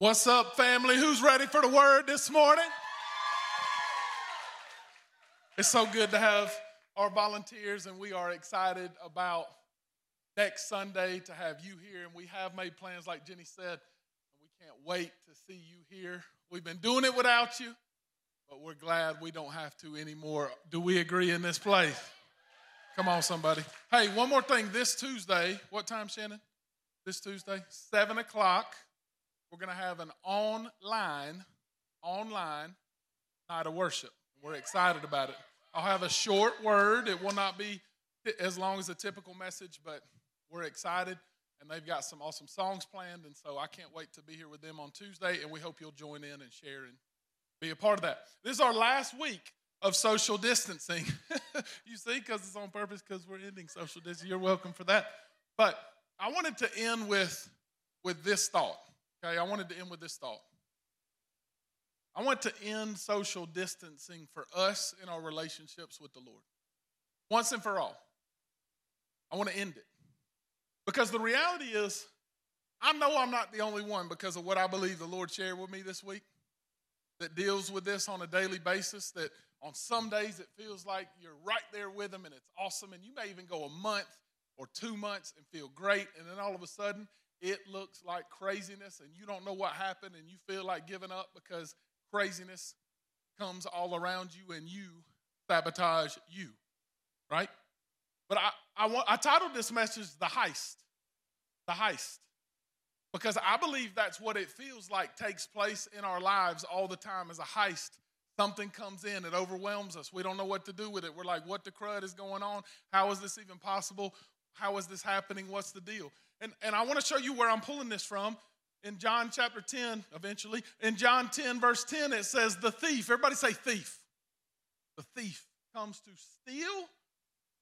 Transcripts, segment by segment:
What's up, family? Who's ready for the word this morning? It's so good to have our volunteers, and we are excited about next Sunday to have you here. And we have made plans, like Jenny said, and we can't wait to see you here. We've been doing it without you, but we're glad we don't have to anymore. Do we agree in this place? Come on, somebody. Hey, one more thing. This Tuesday, what time, Shannon? This Tuesday, 7 o'clock we're going to have an online, online night of worship. We're excited about it. I'll have a short word. It will not be as long as a typical message, but we're excited. And they've got some awesome songs planned. And so I can't wait to be here with them on Tuesday. And we hope you'll join in and share and be a part of that. This is our last week of social distancing. you see, because it's on purpose, because we're ending social distancing. You're welcome for that. But I wanted to end with, with this thought. Okay, I wanted to end with this thought. I want to end social distancing for us in our relationships with the Lord. Once and for all. I want to end it. Because the reality is, I know I'm not the only one because of what I believe the Lord shared with me this week that deals with this on a daily basis. That on some days it feels like you're right there with Him and it's awesome. And you may even go a month or two months and feel great. And then all of a sudden it looks like craziness and you don't know what happened and you feel like giving up because craziness comes all around you and you sabotage you, right? But I, I, want, I titled this message The Heist. The Heist. Because I believe that's what it feels like takes place in our lives all the time as a heist. Something comes in, it overwhelms us. We don't know what to do with it. We're like, what the crud is going on? How is this even possible? How is this happening? What's the deal? And, and I want to show you where I'm pulling this from. In John chapter 10, eventually, in John 10, verse 10, it says, The thief, everybody say thief. The thief comes to steal,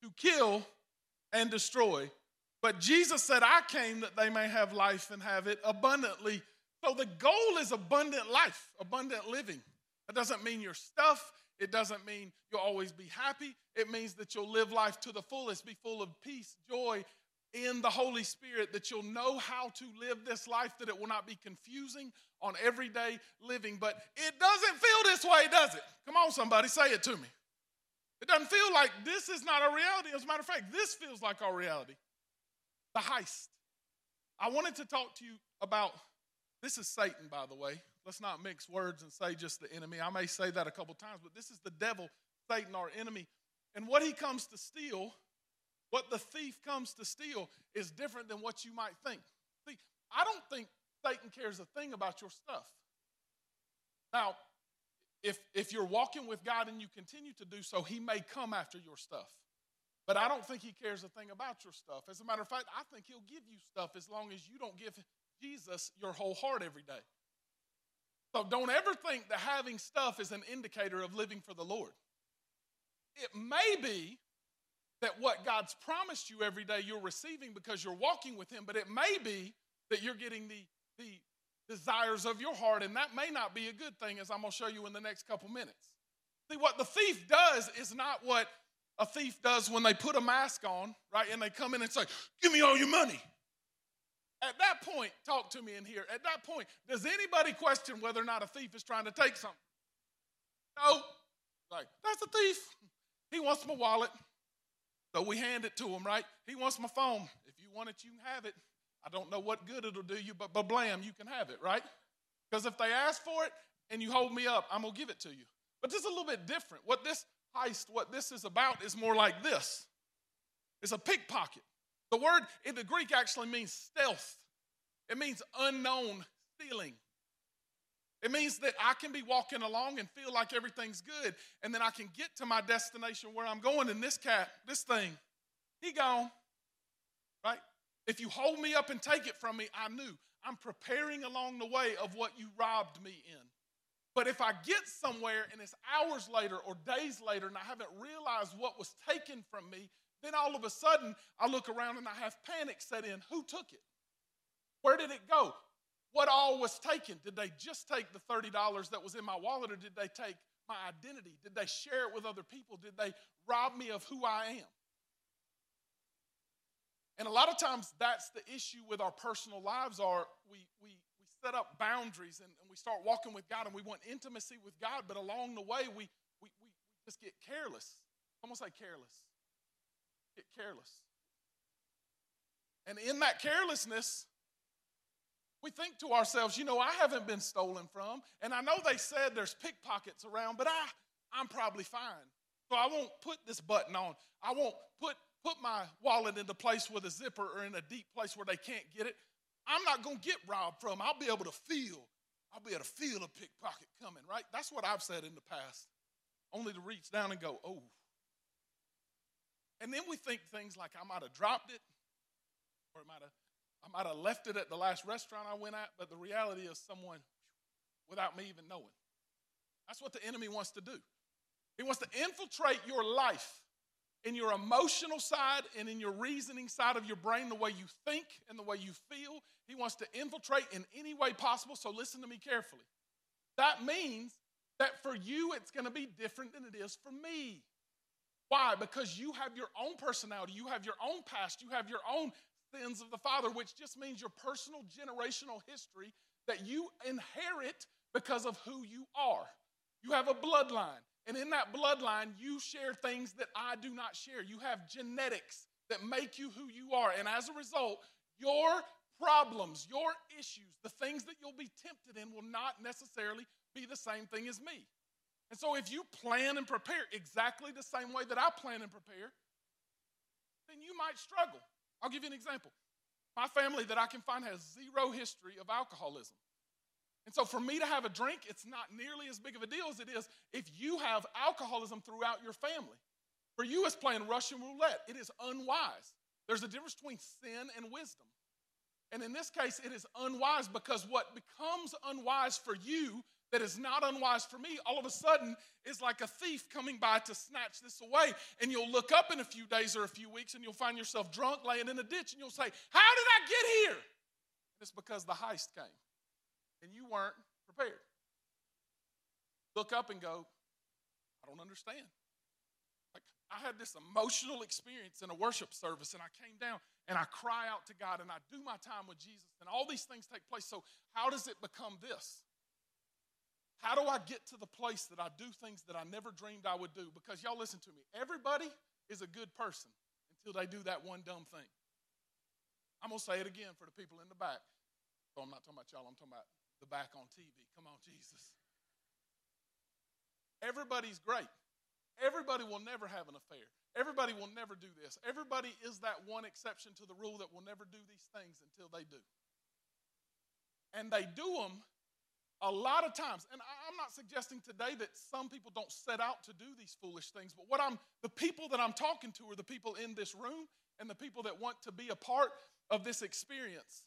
to kill, and destroy. But Jesus said, I came that they may have life and have it abundantly. So the goal is abundant life, abundant living. That doesn't mean your stuff. It doesn't mean you'll always be happy. It means that you'll live life to the fullest, be full of peace, joy, in the Holy Spirit that you'll know how to live this life, that it will not be confusing on everyday living. But it doesn't feel this way, does it? Come on, somebody, say it to me. It doesn't feel like this is not our reality. As a matter of fact, this feels like our reality. The heist. I wanted to talk to you about this is Satan, by the way. Let's not mix words and say just the enemy. I may say that a couple times, but this is the devil, Satan, our enemy. And what he comes to steal what the thief comes to steal is different than what you might think. See, I don't think Satan cares a thing about your stuff. Now, if, if you're walking with God and you continue to do so, he may come after your stuff. But I don't think he cares a thing about your stuff. As a matter of fact, I think he'll give you stuff as long as you don't give Jesus your whole heart every day. So don't ever think that having stuff is an indicator of living for the Lord. It may be that what God's promised you every day you're receiving because you're walking with Him, but it may be that you're getting the, the desires of your heart, and that may not be a good thing, as I'm gonna show you in the next couple minutes. See, what the thief does is not what a thief does when they put a mask on, right? And they come in and say, Give me all your money. At that point, talk to me in here. At that point, does anybody question whether or not a thief is trying to take something? No. Like, that's a thief. He wants my wallet. So we hand it to him, right? He wants my phone. If you want it, you can have it. I don't know what good it'll do you, but, but blam, you can have it, right? Because if they ask for it and you hold me up, I'm going to give it to you. But this is a little bit different. What this heist, what this is about, is more like this it's a pickpocket. The word in the Greek actually means stealth, it means unknown stealing. It means that I can be walking along and feel like everything's good, and then I can get to my destination where I'm going. And this cat, this thing, he gone. Right? If you hold me up and take it from me, I knew. I'm preparing along the way of what you robbed me in. But if I get somewhere and it's hours later or days later and I haven't realized what was taken from me, then all of a sudden I look around and I have panic set in. Who took it? Where did it go? What all was taken? Did they just take the $30 that was in my wallet or did they take my identity? Did they share it with other people? Did they rob me of who I am? And a lot of times that's the issue with our personal lives are we, we, we set up boundaries and, and we start walking with God and we want intimacy with God, but along the way we, we, we just get careless. Almost like careless. Get careless. And in that carelessness, we think to ourselves, you know, I haven't been stolen from. And I know they said there's pickpockets around, but I, I'm probably fine. So I won't put this button on. I won't put, put my wallet in the place with a zipper or in a deep place where they can't get it. I'm not going to get robbed from. I'll be able to feel. I'll be able to feel a pickpocket coming, right? That's what I've said in the past, only to reach down and go, oh. And then we think things like I might have dropped it, or it might have I might have left it at the last restaurant I went at, but the reality is someone without me even knowing. That's what the enemy wants to do. He wants to infiltrate your life in your emotional side and in your reasoning side of your brain, the way you think and the way you feel. He wants to infiltrate in any way possible. So listen to me carefully. That means that for you, it's going to be different than it is for me. Why? Because you have your own personality, you have your own past, you have your own sins of the father, which just means your personal generational history that you inherit because of who you are. You have a bloodline, and in that bloodline, you share things that I do not share. You have genetics that make you who you are, and as a result, your problems, your issues, the things that you'll be tempted in will not necessarily be the same thing as me. And so, if you plan and prepare exactly the same way that I plan and prepare, then you might struggle. I'll give you an example. My family that I can find has zero history of alcoholism. And so for me to have a drink, it's not nearly as big of a deal as it is if you have alcoholism throughout your family. For you, it's playing Russian roulette. It is unwise. There's a difference between sin and wisdom. And in this case, it is unwise because what becomes unwise for you that is not unwise for me, all of a sudden is like a thief coming by to snatch this away. And you'll look up in a few days or a few weeks and you'll find yourself drunk laying in a ditch and you'll say, How did I get here? And it's because the heist came and you weren't prepared. Look up and go, I don't understand. Like I had this emotional experience in a worship service and I came down and I cry out to God and I do my time with Jesus and all these things take place. So, how does it become this? How do I get to the place that I do things that I never dreamed I would do? Because y'all listen to me. Everybody is a good person until they do that one dumb thing. I'm going to say it again for the people in the back. So I'm not talking about y'all, I'm talking about the back on TV. Come on, Jesus. Everybody's great. Everybody will never have an affair. Everybody will never do this. Everybody is that one exception to the rule that will never do these things until they do. And they do them a lot of times, and I'm not suggesting today that some people don't set out to do these foolish things, but what I'm the people that I'm talking to are the people in this room and the people that want to be a part of this experience.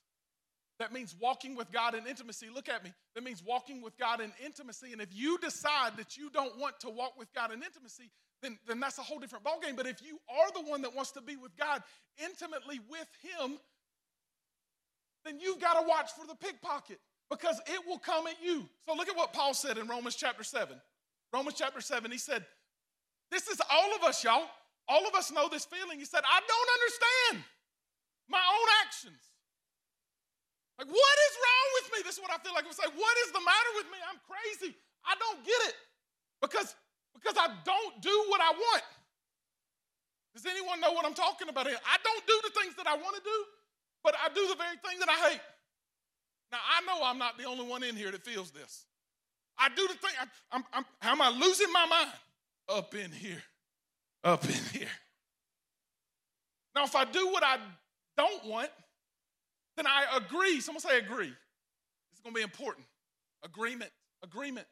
That means walking with God in intimacy. Look at me. That means walking with God in intimacy. And if you decide that you don't want to walk with God in intimacy, then, then that's a whole different ballgame. But if you are the one that wants to be with God intimately with Him, then you've got to watch for the pickpocket because it will come at you. So look at what Paul said in Romans chapter 7. Romans chapter 7, he said, This is all of us, y'all. All of us know this feeling. He said, I don't understand my own actions. Like, what is wrong with me? This is what I feel like. I say, what is the matter with me? I'm crazy. I don't get it. Because, because I don't do what I want. Does anyone know what I'm talking about here? I don't do the things that I want to do, but I do the very thing that I hate. Now, I know I'm not the only one in here that feels this. I do the thing, I, I'm, I'm, how am I losing my mind? Up in here, up in here. Now, if I do what I don't want, then I agree. Someone say agree. This is going to be important. Agreement, agreement.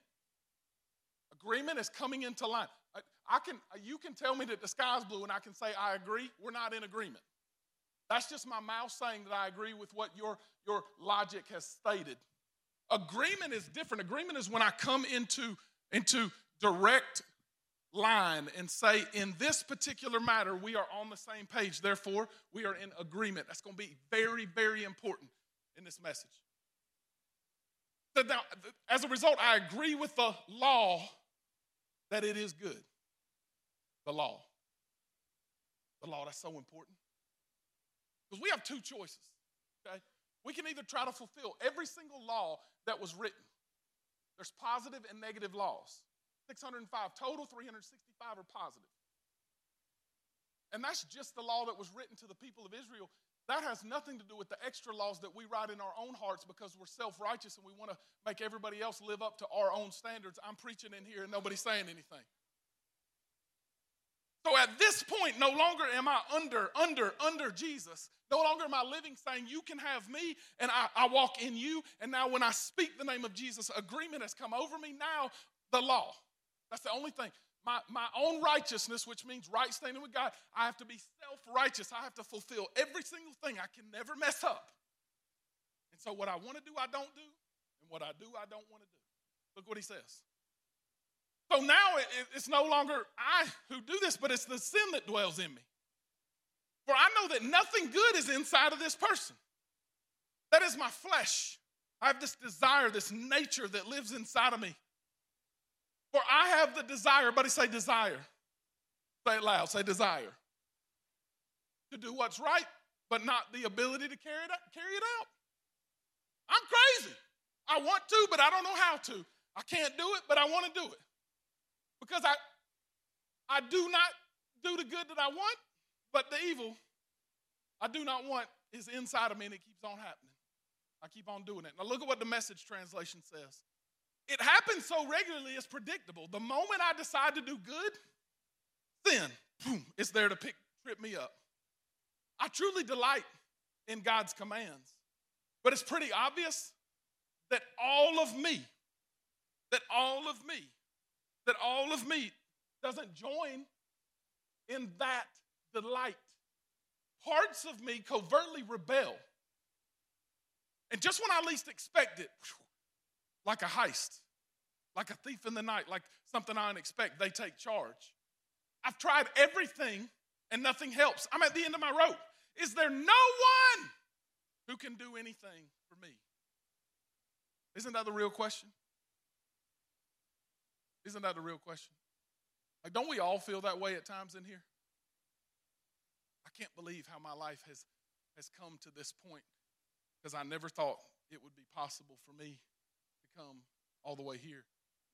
Agreement is coming into line. I, I can, you can tell me that the sky's blue and I can say I agree. We're not in agreement. That's just my mouth saying that I agree with what your, your logic has stated. Agreement is different. Agreement is when I come into, into direct line and say, in this particular matter, we are on the same page. Therefore, we are in agreement. That's going to be very, very important in this message. Now, as a result, I agree with the law that it is good. The law. The law, that's so important. Because we have two choices, okay? We can either try to fulfill every single law that was written. There's positive and negative laws. 605 total, 365 are positive. And that's just the law that was written to the people of Israel. That has nothing to do with the extra laws that we write in our own hearts because we're self righteous and we want to make everybody else live up to our own standards. I'm preaching in here and nobody's saying anything. So at this point, no longer am I under, under, under Jesus. No longer am I living saying, You can have me, and I, I walk in you. And now, when I speak the name of Jesus, agreement has come over me. Now, the law. That's the only thing. My, my own righteousness, which means right standing with God, I have to be self righteous. I have to fulfill every single thing. I can never mess up. And so, what I want to do, I don't do. And what I do, I don't want to do. Look what he says. So now it, it's no longer I who do this, but it's the sin that dwells in me. For I know that nothing good is inside of this person. That is my flesh. I have this desire, this nature that lives inside of me. For I have the desire, buddy, say desire. Say it loud, say desire. To do what's right, but not the ability to carry it out. Carry it out. I'm crazy. I want to, but I don't know how to. I can't do it, but I want to do it. Because I I do not do the good that I want, but the evil I do not want is inside of me and it keeps on happening. I keep on doing it. Now look at what the message translation says. It happens so regularly, it's predictable. The moment I decide to do good, sin, boom, it's there to pick, trip me up. I truly delight in God's commands, but it's pretty obvious that all of me, that all of me, that all of me doesn't join in that delight. Parts of me covertly rebel. And just when I least expect it, like a heist, like a thief in the night, like something I expect, they take charge. I've tried everything and nothing helps. I'm at the end of my rope. Is there no one who can do anything for me? Isn't that the real question? Isn't that the real question? Like, don't we all feel that way at times in here? I can't believe how my life has, has come to this point because I never thought it would be possible for me to come all the way here.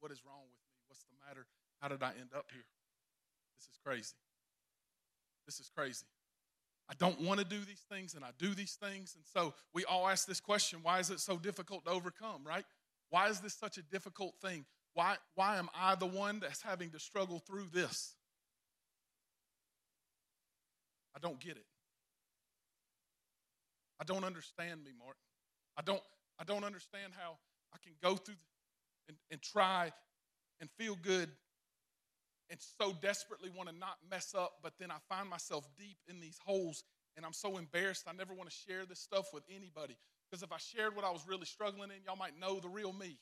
What is wrong with me? What's the matter? How did I end up here? This is crazy. This is crazy. I don't want to do these things and I do these things. And so we all ask this question why is it so difficult to overcome, right? Why is this such a difficult thing? Why, why am I the one that's having to struggle through this? I don't get it. I don't understand me, Mark. I don't, I don't understand how I can go through and, and try and feel good and so desperately want to not mess up, but then I find myself deep in these holes and I'm so embarrassed. I never want to share this stuff with anybody because if I shared what I was really struggling in, y'all might know the real me.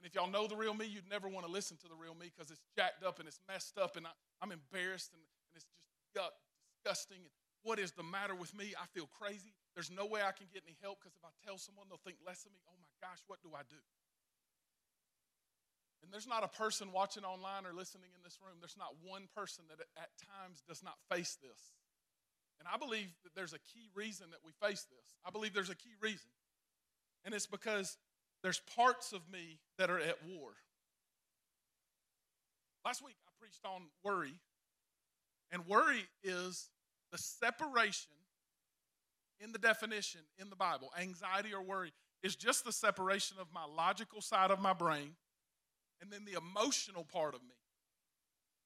And if y'all know the real me, you'd never want to listen to the real me because it's jacked up and it's messed up and I, am embarrassed and, and it's just yuck, disgusting. And what is the matter with me? I feel crazy. There's no way I can get any help because if I tell someone, they'll think less of me. Oh my gosh, what do I do? And there's not a person watching online or listening in this room, there's not one person that at times does not face this. And I believe that there's a key reason that we face this. I believe there's a key reason. And it's because there's parts of me that are at war. Last week I preached on worry. And worry is the separation in the definition in the Bible. Anxiety or worry is just the separation of my logical side of my brain and then the emotional part of me.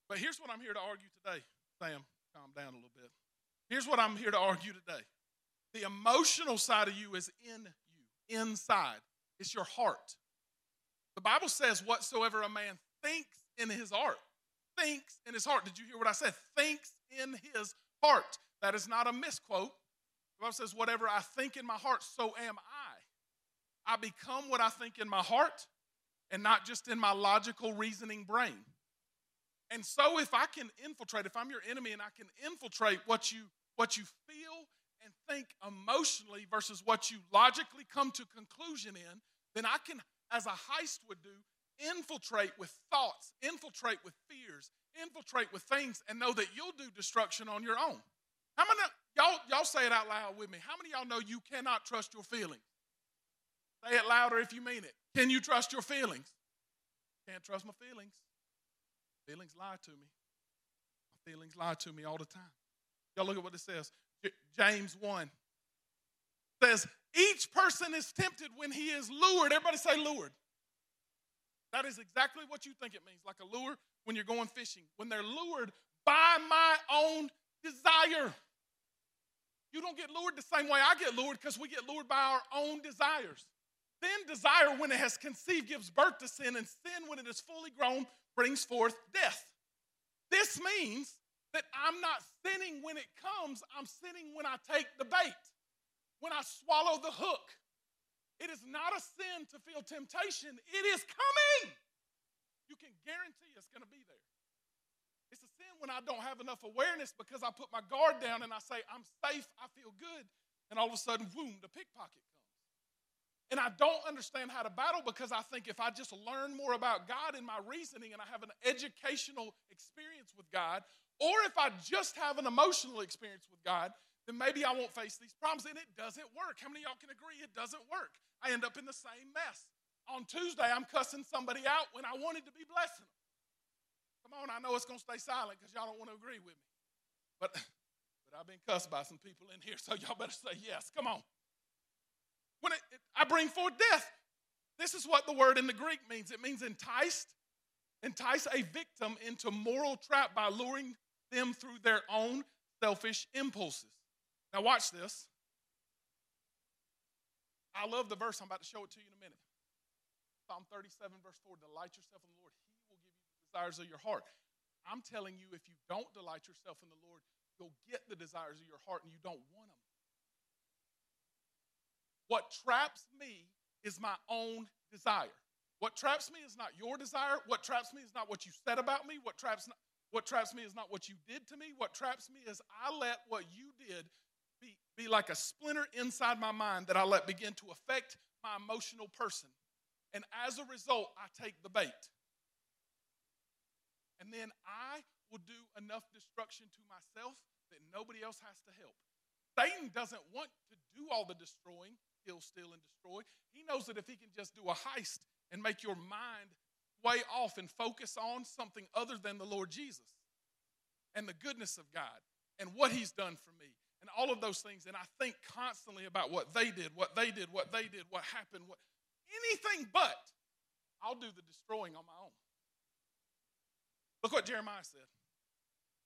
But here's what I'm here to argue today. Sam, calm down a little bit. Here's what I'm here to argue today. The emotional side of you is in you, inside. It's your heart. The Bible says, whatsoever a man thinks in his heart, thinks in his heart. Did you hear what I said? Thinks in his heart. That is not a misquote. The Bible says, whatever I think in my heart, so am I. I become what I think in my heart and not just in my logical reasoning brain. And so if I can infiltrate, if I'm your enemy and I can infiltrate what you what you feel think emotionally versus what you logically come to conclusion in, then I can, as a heist would do, infiltrate with thoughts, infiltrate with fears, infiltrate with things, and know that you'll do destruction on your own. How many y'all y'all say it out loud with me? How many y'all know you cannot trust your feelings? Say it louder if you mean it. Can you trust your feelings? Can't trust my feelings. Feelings lie to me. My feelings lie to me all the time. Y'all look at what it says. James 1 says, Each person is tempted when he is lured. Everybody say lured. That is exactly what you think it means, like a lure when you're going fishing. When they're lured by my own desire. You don't get lured the same way I get lured because we get lured by our own desires. Then desire, when it has conceived, gives birth to sin, and sin, when it is fully grown, brings forth death. This means that I'm not sinning when it comes, I'm sinning when I take the bait, when I swallow the hook. It is not a sin to feel temptation, it is coming. You can guarantee it's going to be there. It's a sin when I don't have enough awareness because I put my guard down and I say, I'm safe, I feel good. And all of a sudden, boom, the pickpocket comes. And I don't understand how to battle because I think if I just learn more about God in my reasoning and I have an educational experience with God, or if I just have an emotional experience with God, then maybe I won't face these problems. And it doesn't work. How many y'all can agree it doesn't work? I end up in the same mess. On Tuesday, I'm cussing somebody out when I wanted to be blessing them. Come on, I know it's going to stay silent because y'all don't want to agree with me. But, but I've been cussed by some people in here, so y'all better say yes. Come on. When it, it, I bring forth death, this is what the word in the Greek means it means enticed, entice a victim into moral trap by luring them through their own selfish impulses. Now, watch this. I love the verse. I'm about to show it to you in a minute. Psalm 37, verse 4 Delight yourself in the Lord, He will give you the desires of your heart. I'm telling you, if you don't delight yourself in the Lord, you'll get the desires of your heart and you don't want them. What traps me is my own desire. What traps me is not your desire. What traps me is not what you said about me. What traps, not, what traps me is not what you did to me. What traps me is I let what you did be, be like a splinter inside my mind that I let begin to affect my emotional person. And as a result, I take the bait. And then I will do enough destruction to myself that nobody else has to help. Satan doesn't want to do all the destroying, kill, steal, and destroy. He knows that if he can just do a heist and make your mind way off and focus on something other than the Lord Jesus and the goodness of God and what he's done for me and all of those things. And I think constantly about what they did, what they did, what they did, what happened, what anything but I'll do the destroying on my own. Look what Jeremiah said.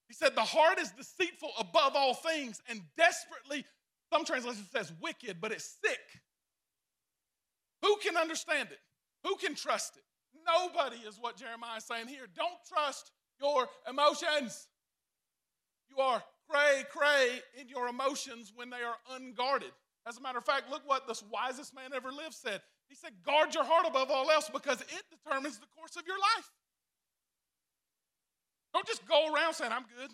He said, The heart is deceitful above all things and desperately, some translation says wicked, but it's sick. Who can understand it? Who can trust it? Nobody is what Jeremiah is saying here. Don't trust your emotions. You are cray cray in your emotions when they are unguarded. As a matter of fact, look what the wisest man ever lived said. He said, Guard your heart above all else because it determines the course of your life. Don't just go around saying, I'm good.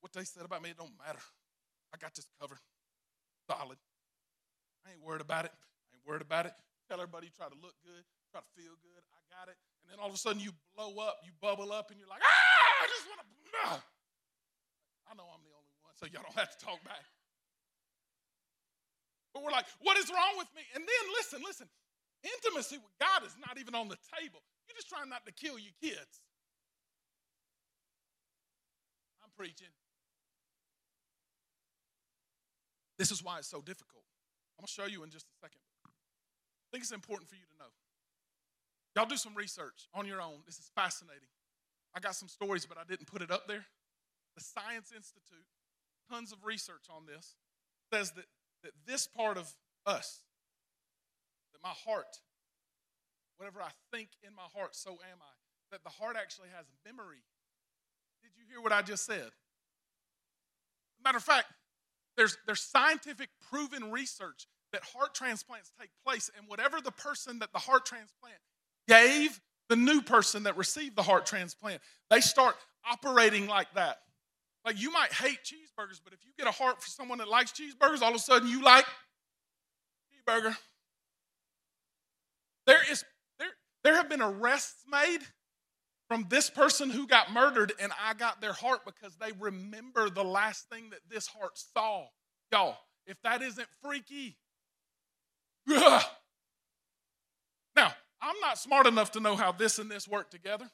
What they said about me, it don't matter. I got this covered. Solid. I ain't worried about it. I ain't worried about it. Tell everybody you try to look good, try to feel good. I got it. And then all of a sudden you blow up, you bubble up, and you're like, ah, I just want to. Ah. I know I'm the only one, so y'all don't have to talk back. But we're like, what is wrong with me? And then listen, listen. Intimacy with God is not even on the table. You're just trying not to kill your kids. I'm preaching. This is why it's so difficult. I'm going to show you in just a second. I think it's important for you to know. Y'all do some research on your own. This is fascinating. I got some stories, but I didn't put it up there. The Science Institute, tons of research on this, says that, that this part of us, that my heart, whatever I think in my heart, so am I, that the heart actually has memory. Did you hear what I just said? Matter of fact, there's, there's scientific proven research that heart transplants take place, and whatever the person that the heart transplant gave the new person that received the heart transplant, they start operating like that. Like you might hate cheeseburgers, but if you get a heart for someone that likes cheeseburgers, all of a sudden you like cheeseburger. There is there there have been arrests made from this person who got murdered, and I got their heart because they remember the last thing that this heart saw. Y'all, if that isn't freaky, Ugh. Now, I'm not smart enough to know how this and this work together,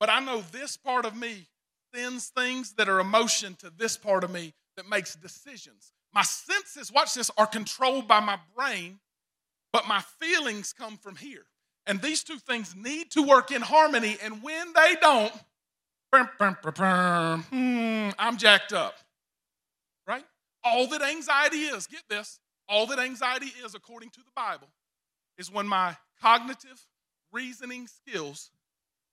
but I know this part of me sends things that are emotion to this part of me that makes decisions. My senses, watch this, are controlled by my brain, but my feelings come from here. And these two things need to work in harmony. And when they don't, hmm, I'm jacked up. Right? All that anxiety is, get this, all that anxiety is, according to the Bible, is when my cognitive reasoning skills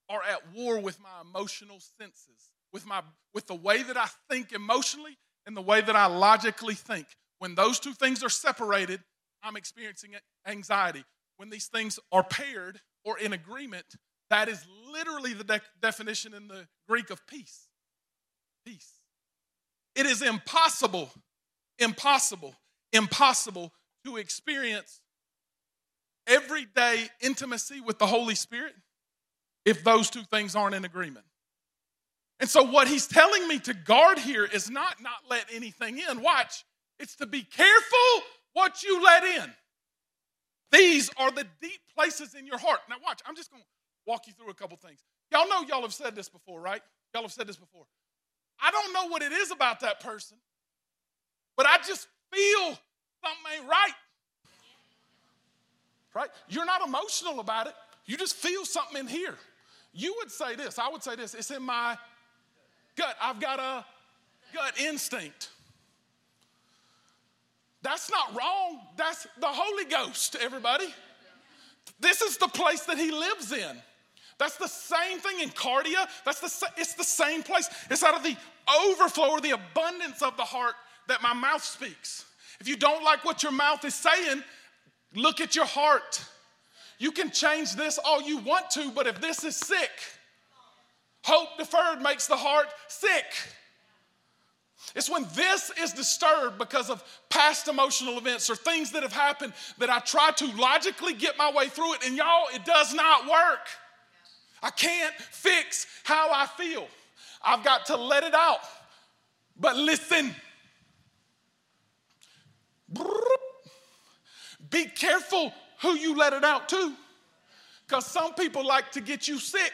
are at war with my emotional senses, with, my, with the way that I think emotionally and the way that I logically think. When those two things are separated, I'm experiencing anxiety. When these things are paired or in agreement, that is literally the de- definition in the Greek of peace. Peace. It is impossible, impossible, impossible to experience everyday intimacy with the Holy Spirit if those two things aren't in agreement. And so, what he's telling me to guard here is not not let anything in. Watch, it's to be careful what you let in. These are the deep places in your heart. Now, watch, I'm just going to walk you through a couple things. Y'all know y'all have said this before, right? Y'all have said this before. I don't know what it is about that person, but I just feel something ain't right. Right? You're not emotional about it, you just feel something in here. You would say this, I would say this, it's in my gut. I've got a gut instinct. That's not wrong. That's the Holy Ghost, everybody. This is the place that He lives in. That's the same thing in cardia. That's the it's the same place. It's out of the overflow or the abundance of the heart that my mouth speaks. If you don't like what your mouth is saying, look at your heart. You can change this all you want to, but if this is sick, hope deferred makes the heart sick. It's when this is disturbed because of past emotional events or things that have happened that I try to logically get my way through it, and y'all, it does not work. I can't fix how I feel. I've got to let it out. But listen, be careful who you let it out to. Because some people like to get you sick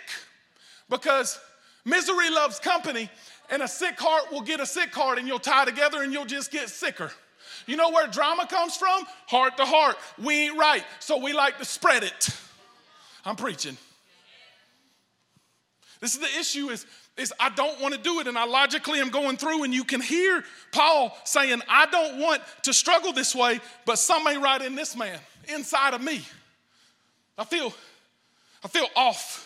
because misery loves company and a sick heart will get a sick heart, and you'll tie together and you'll just get sicker. You know where drama comes from? Heart to heart. We ain't right, so we like to spread it. I'm preaching. This is the issue is, is I don't want to do it, and I logically am going through, and you can hear Paul saying, I don't want to struggle this way, but some ain't right in this man, inside of me. I feel, I feel off.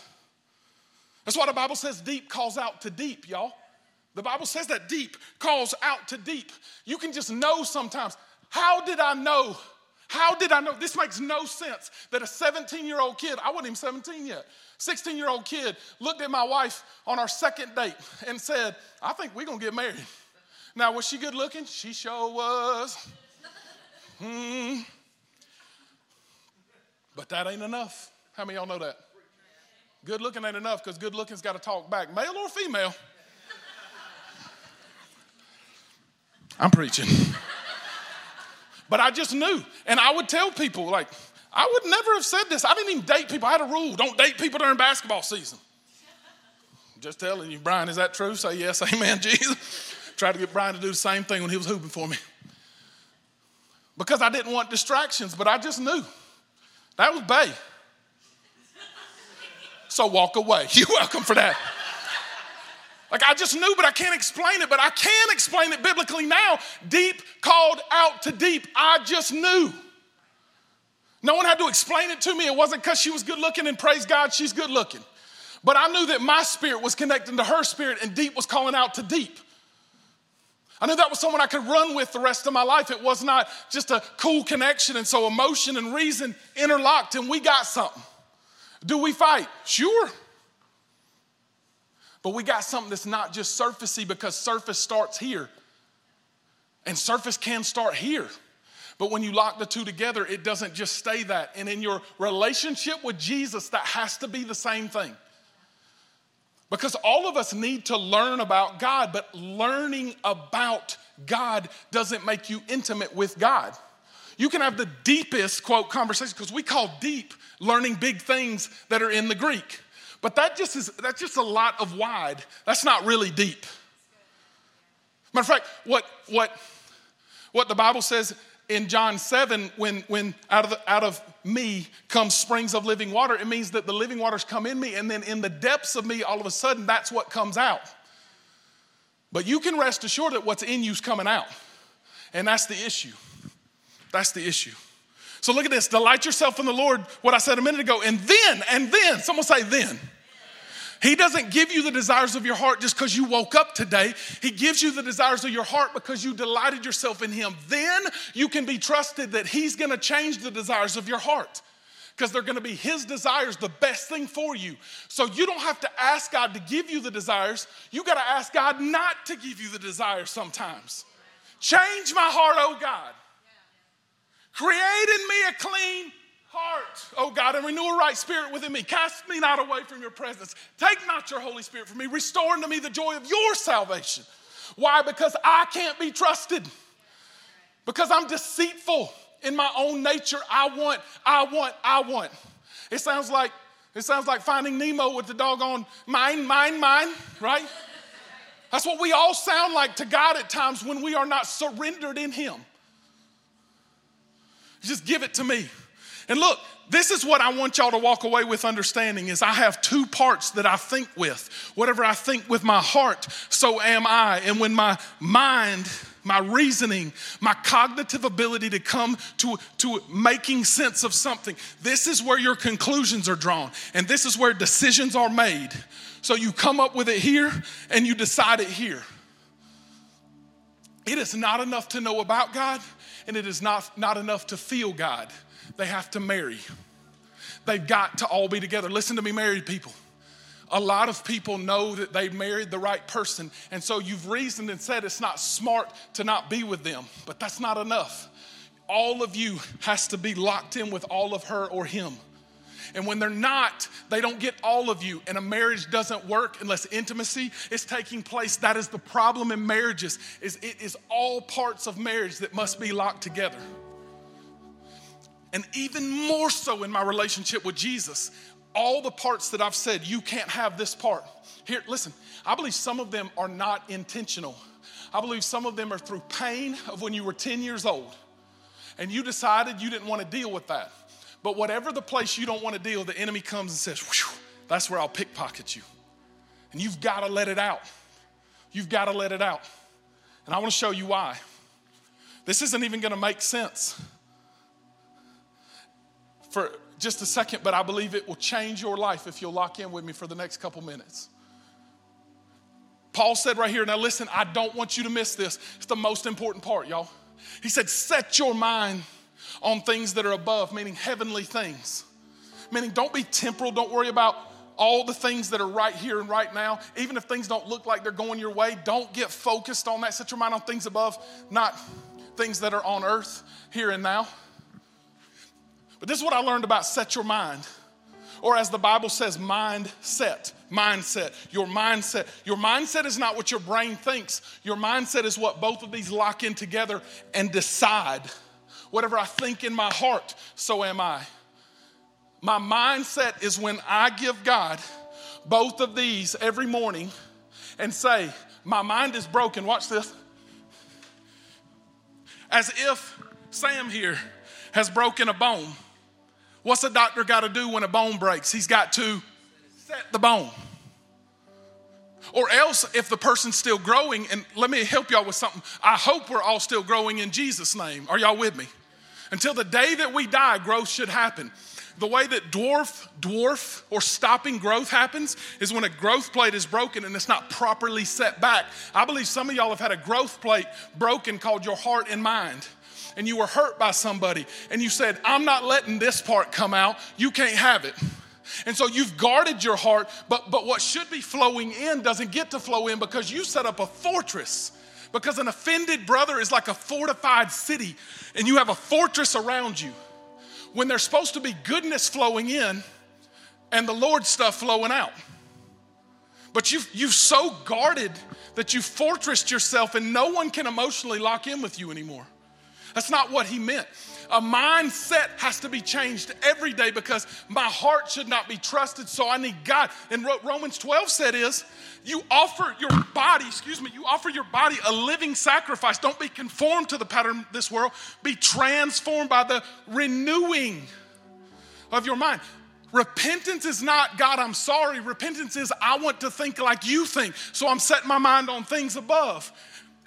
That's why the Bible says deep calls out to deep, y'all. The Bible says that deep calls out to deep. You can just know sometimes. How did I know? How did I know? This makes no sense that a 17 year old kid, I wasn't even 17 yet, 16 year old kid looked at my wife on our second date and said, I think we're gonna get married. Now, was she good looking? She sure was. Hmm. But that ain't enough. How many y'all know that? Good looking ain't enough because good looking's got to talk back, male or female. I'm preaching. but I just knew. And I would tell people, like, I would never have said this. I didn't even date people. I had a rule don't date people during basketball season. Just telling you, Brian, is that true? Say yes, amen, Jesus. Tried to get Brian to do the same thing when he was hooping for me. Because I didn't want distractions, but I just knew. That was Bay. So walk away. You're welcome for that. Like I just knew, but I can't explain it. But I can explain it biblically now. Deep called out to deep. I just knew. No one had to explain it to me. It wasn't because she was good looking, and praise God, she's good looking. But I knew that my spirit was connecting to her spirit, and deep was calling out to deep. I knew that was someone I could run with the rest of my life. It was not just a cool connection, and so emotion and reason interlocked, and we got something. Do we fight? Sure. But we got something that's not just surfacey because surface starts here. And surface can start here. But when you lock the two together, it doesn't just stay that. And in your relationship with Jesus, that has to be the same thing. Because all of us need to learn about God, but learning about God doesn't make you intimate with God. You can have the deepest, quote, conversation, because we call deep learning big things that are in the Greek. But that just is that's just a lot of wide. That's not really deep. Matter of fact, what what what the Bible says in John 7, when, when out, of the, out of me comes springs of living water, it means that the living waters come in me, and then in the depths of me, all of a sudden, that's what comes out. But you can rest assured that what's in you is coming out. And that's the issue. That's the issue. So look at this delight yourself in the Lord, what I said a minute ago, and then, and then, someone say, then. He doesn't give you the desires of your heart just because you woke up today. He gives you the desires of your heart because you delighted yourself in Him. Then you can be trusted that He's gonna change the desires of your heart because they're gonna be His desires, the best thing for you. So you don't have to ask God to give you the desires, you gotta ask God not to give you the desires sometimes. Change my heart, oh God. Create in me a clean heart, oh God, and renew a right spirit within me. Cast me not away from your presence. Take not your Holy Spirit from me. Restore unto me the joy of your salvation. Why? Because I can't be trusted. Because I'm deceitful in my own nature. I want, I want, I want. It sounds like it sounds like finding Nemo with the doggone mine, mine, mine, right? That's what we all sound like to God at times when we are not surrendered in Him. Just give it to me. And look, this is what I want y'all to walk away with understanding is I have two parts that I think with. Whatever I think with my heart, so am I. And when my mind, my reasoning, my cognitive ability to come to, to making sense of something, this is where your conclusions are drawn. And this is where decisions are made. So you come up with it here and you decide it here. It is not enough to know about God, and it is not, not enough to feel God they have to marry. They've got to all be together. Listen to me, married people. A lot of people know that they married the right person, and so you've reasoned and said it's not smart to not be with them, but that's not enough. All of you has to be locked in with all of her or him. And when they're not, they don't get all of you. And a marriage doesn't work unless intimacy is taking place. That is the problem in marriages. Is it is all parts of marriage that must be locked together and even more so in my relationship with Jesus. All the parts that I've said, you can't have this part. Here, listen, I believe some of them are not intentional. I believe some of them are through pain of when you were 10 years old and you decided you didn't want to deal with that. But whatever the place you don't want to deal, the enemy comes and says, that's where I'll pickpocket you. And you've got to let it out. You've got to let it out. And I want to show you why. This isn't even going to make sense for just a second, but I believe it will change your life if you'll lock in with me for the next couple minutes. Paul said right here, now listen, I don't want you to miss this. It's the most important part, y'all. He said, set your mind on things that are above, meaning heavenly things. Meaning, don't be temporal, don't worry about all the things that are right here and right now. Even if things don't look like they're going your way, don't get focused on that. Set your mind on things above, not things that are on earth here and now. But this is what I learned about set your mind. Or as the Bible says, mindset. Mindset. Your mindset. Your mindset is not what your brain thinks. Your mindset is what both of these lock in together and decide. Whatever I think in my heart, so am I. My mindset is when I give God both of these every morning and say, My mind is broken. Watch this. As if Sam here has broken a bone What's a doctor got to do when a bone breaks? He's got to set the bone. Or else, if the person's still growing, and let me help y'all with something. I hope we're all still growing in Jesus' name. Are y'all with me? Until the day that we die, growth should happen. The way that dwarf, dwarf, or stopping growth happens is when a growth plate is broken and it's not properly set back. I believe some of y'all have had a growth plate broken called your heart and mind and you were hurt by somebody and you said, I'm not letting this part come out, you can't have it. And so you've guarded your heart, but, but what should be flowing in doesn't get to flow in because you set up a fortress. Because an offended brother is like a fortified city, and you have a fortress around you. When there's supposed to be goodness flowing in and the Lord stuff flowing out. But you've, you've so guarded that you've fortressed yourself, and no one can emotionally lock in with you anymore. That's not what he meant. A mindset has to be changed every day because my heart should not be trusted, so I need God. And what Romans 12 said is, you offer your body, excuse me, you offer your body a living sacrifice. Don't be conformed to the pattern of this world, be transformed by the renewing of your mind. Repentance is not, God, I'm sorry. Repentance is, I want to think like you think. So I'm setting my mind on things above.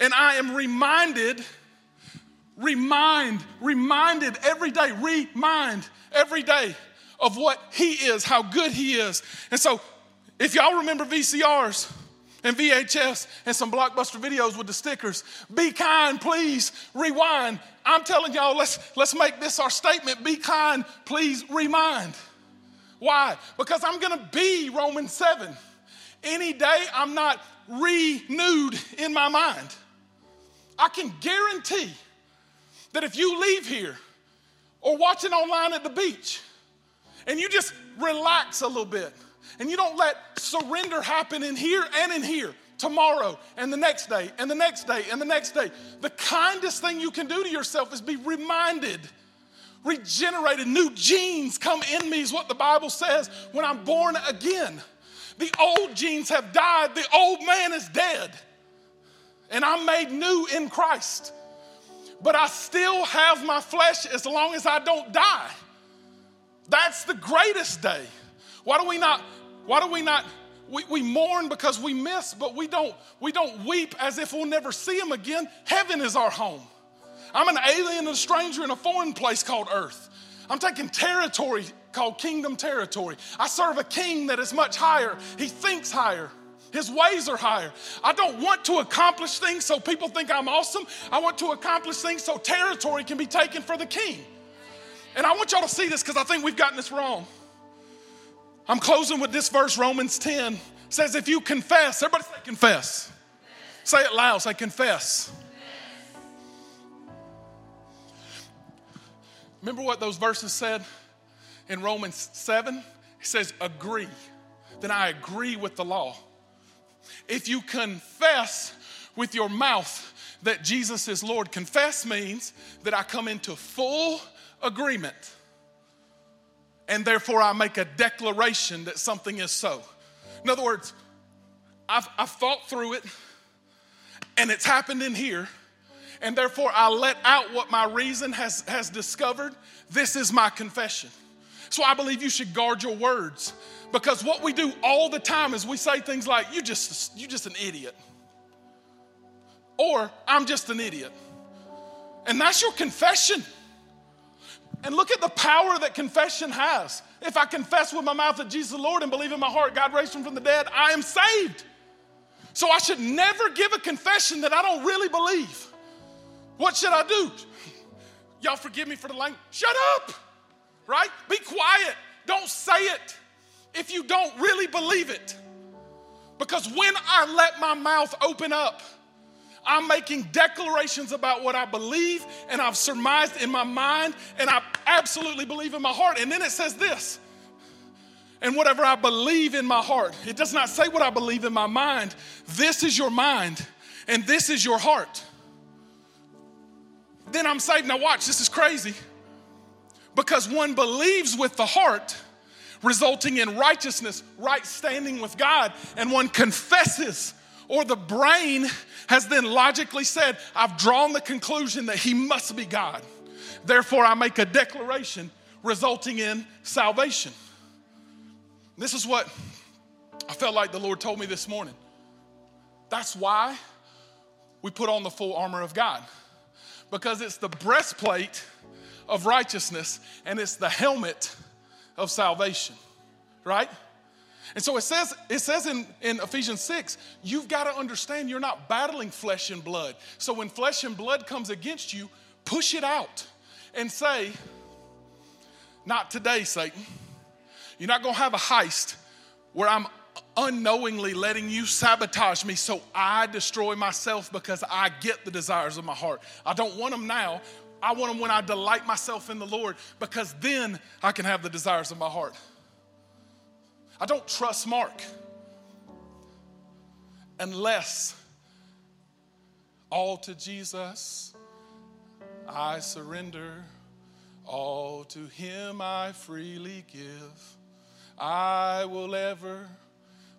And I am reminded, remind, reminded every day, remind every day of what He is, how good He is. And so, if y'all remember VCRs, and VHS and some blockbuster videos with the stickers. Be kind, please rewind. I'm telling y'all, let's, let's make this our statement. Be kind, please remind. Why? Because I'm to be Romans 7. Any day I'm not renewed in my mind. I can guarantee that if you leave here or watching online at the beach and you just relax a little bit and you don't let surrender happen in here and in here tomorrow and the next day and the next day and the next day, the kindest thing you can do to yourself is be reminded regenerated, new genes come in me, is what the Bible says when I'm born again. The old genes have died, the old man is dead, and I'm made new in Christ. But I still have my flesh as long as I don't die. That's the greatest day. Why do we not, why do we not, we, we mourn because we miss, but we don't, we don't weep as if we'll never see him again. Heaven is our home. I'm an alien and a stranger in a foreign place called earth. I'm taking territory called kingdom territory. I serve a king that is much higher. He thinks higher. His ways are higher. I don't want to accomplish things so people think I'm awesome. I want to accomplish things so territory can be taken for the king. And I want y'all to see this because I think we've gotten this wrong. I'm closing with this verse, Romans 10 says, If you confess, everybody say confess. Say it loud, say confess. Remember what those verses said in Romans 7? It says, agree. Then I agree with the law. If you confess with your mouth that Jesus is Lord, confess means that I come into full agreement. And therefore, I make a declaration that something is so. In other words, I've, I've thought through it, and it's happened in here and therefore I let out what my reason has, has discovered. This is my confession. So I believe you should guard your words because what we do all the time is we say things like, you just, you just an idiot. Or I'm just an idiot. And that's your confession. And look at the power that confession has. If I confess with my mouth that Jesus is Lord and believe in my heart God raised him from the dead, I am saved. So I should never give a confession that I don't really believe. What should I do? Y'all forgive me for the language. Shut up, right? Be quiet. Don't say it if you don't really believe it. Because when I let my mouth open up, I'm making declarations about what I believe and I've surmised in my mind and I absolutely believe in my heart. And then it says this and whatever I believe in my heart, it does not say what I believe in my mind. This is your mind and this is your heart then I'm saved. Now, watch, this is crazy. Because one believes with the heart, resulting in righteousness, right standing with God, and one confesses, or the brain has then logically said, I've drawn the conclusion that he must be God. Therefore, I make a declaration resulting in salvation. This is what I felt like the Lord told me this morning. That's why we put on the full armor of God because it's the breastplate of righteousness and it's the helmet of salvation, right? And so it says, it says in, in Ephesians 6, you've got to understand you're not battling flesh and blood. So when flesh and blood comes against you, push it out and say, Not today, Satan. You're not going to have a heist where I'm unknowingly letting you sabotage me so I destroy myself because I get the desires of my heart. I don't want them now. I want them when I delight myself in the Lord because then I can have the desires of my heart. I don't trust Mark unless all to Jesus I surrender. All to him I freely give. I will ever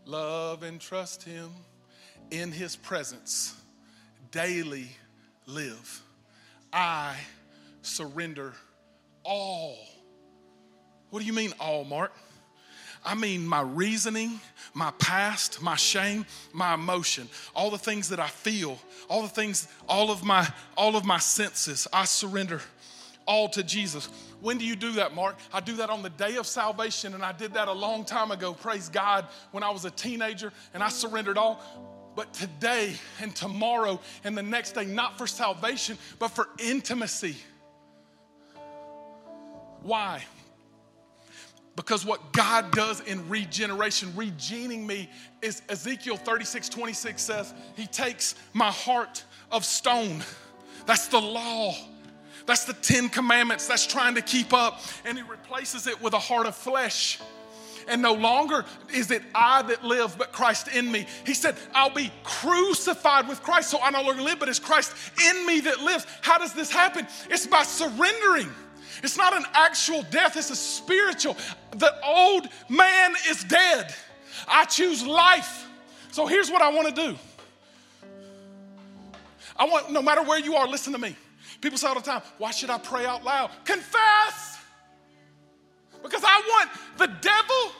love and trust him in his presence. Daily live. I surrender all. What do you mean, all, Mark? I mean, my reasoning, my past, my shame, my emotion, all the things that I feel, all the things, all of my, all of my senses, I surrender all to Jesus. When do you do that, Mark? I do that on the day of salvation, and I did that a long time ago, praise God, when I was a teenager, and I surrendered all. But today and tomorrow and the next day, not for salvation, but for intimacy. Why? Because what God does in regeneration, regening me, is Ezekiel 36 26 says, He takes my heart of stone. That's the law. That's the Ten Commandments that's trying to keep up, and He replaces it with a heart of flesh. And no longer is it I that live, but Christ in me. He said, I'll be crucified with Christ, so I no longer live, but it's Christ in me that lives. How does this happen? It's by surrendering. It's not an actual death, it's a spiritual. The old man is dead. I choose life. So here's what I want to do. I want, no matter where you are, listen to me. People say all the time, why should I pray out loud? Confess! Because I want the devil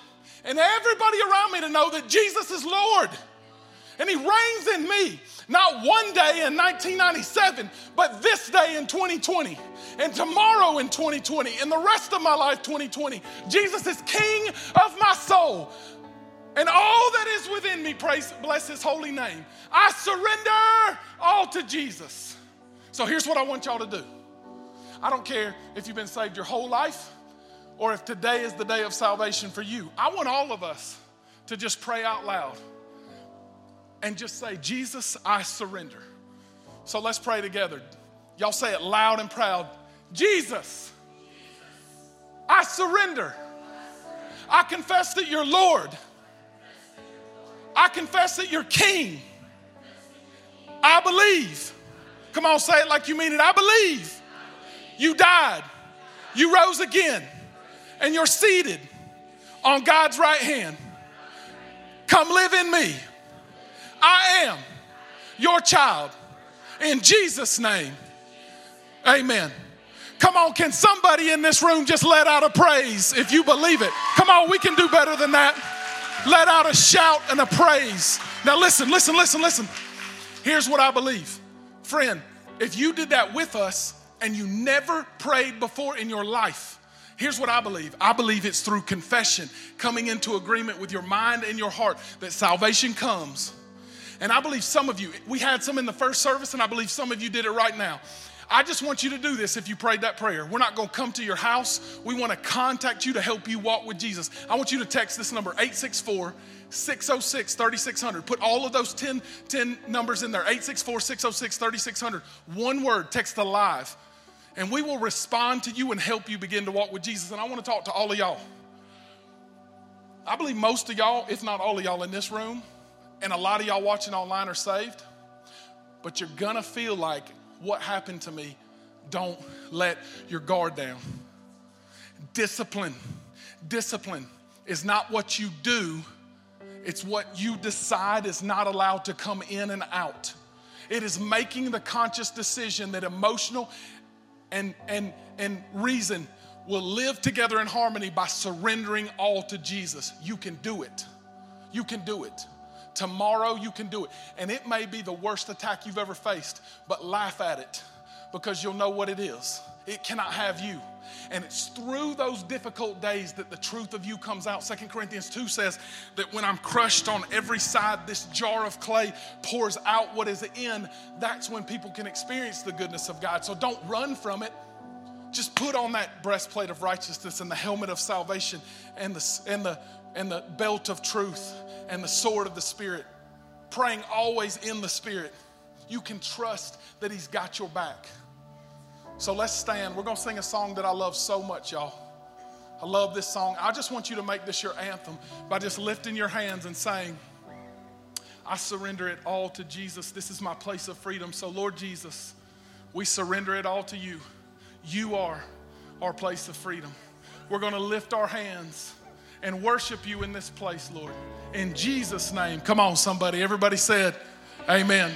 and everybody around me to know that Jesus is Lord and He reigns in me. Not one day in 1997, but this day in 2020, and tomorrow in 2020, and the rest of my life 2020. Jesus is King of my soul. And all that is within me, praise, bless his holy name. I surrender all to Jesus. So here's what I want y'all to do. I don't care if you've been saved your whole life or if today is the day of salvation for you. I want all of us to just pray out loud and just say, Jesus, I surrender. So let's pray together. Y'all say it loud and proud Jesus, I surrender. I confess that you're Lord. I confess that you're King. I believe. Come on, say it like you mean it. I believe you died, you rose again, and you're seated on God's right hand. Come live in me. I am your child. In Jesus' name, amen. Come on, can somebody in this room just let out a praise if you believe it? Come on, we can do better than that. Let out a shout and a praise. Now, listen, listen, listen, listen. Here's what I believe. Friend, if you did that with us and you never prayed before in your life, Here's what I believe I believe it's through confession, coming into agreement with your mind and your heart that salvation comes and I believe some of you, we had some in the first service, and I believe some of you did it right now. I just want you to do this if you prayed that prayer. We're not going to come to your house. We want to contact you to help you walk with Jesus. I want you to text this number 864 606 3600. Put all of those 10, 10 numbers in there 864 606 3600. One word, text alive. And we will respond to you and help you begin to walk with Jesus. And I want to talk to all of y'all. I believe most of y'all, if not all of y'all in this room, and a lot of y'all watching online are saved, but you're gonna feel like what happened to me. Don't let your guard down. Discipline, discipline is not what you do, it's what you decide is not allowed to come in and out. It is making the conscious decision that emotional and, and, and reason will live together in harmony by surrendering all to Jesus. You can do it. You can do it. Tomorrow you can do it. And it may be the worst attack you've ever faced, but laugh at it because you'll know what it is. It cannot have you. And it's through those difficult days that the truth of you comes out. Second Corinthians 2 says that when I'm crushed on every side, this jar of clay pours out what is in. That's when people can experience the goodness of God. So don't run from it. Just put on that breastplate of righteousness and the helmet of salvation and the, and the, and the belt of truth and the sword of the Spirit, praying always in the Spirit, you can trust that He's got your back. So let's stand. We're going to sing a song that I love so much, y'all. I love this song. I just want you to make this your anthem by just lifting your hands and saying, I surrender it all to Jesus. This is my place of freedom. So, Lord Jesus, we surrender it all to you. You are our place of freedom. We're going to lift our hands and worship you in this place, Lord. In Jesus' name. Come on, somebody. Everybody said, Amen.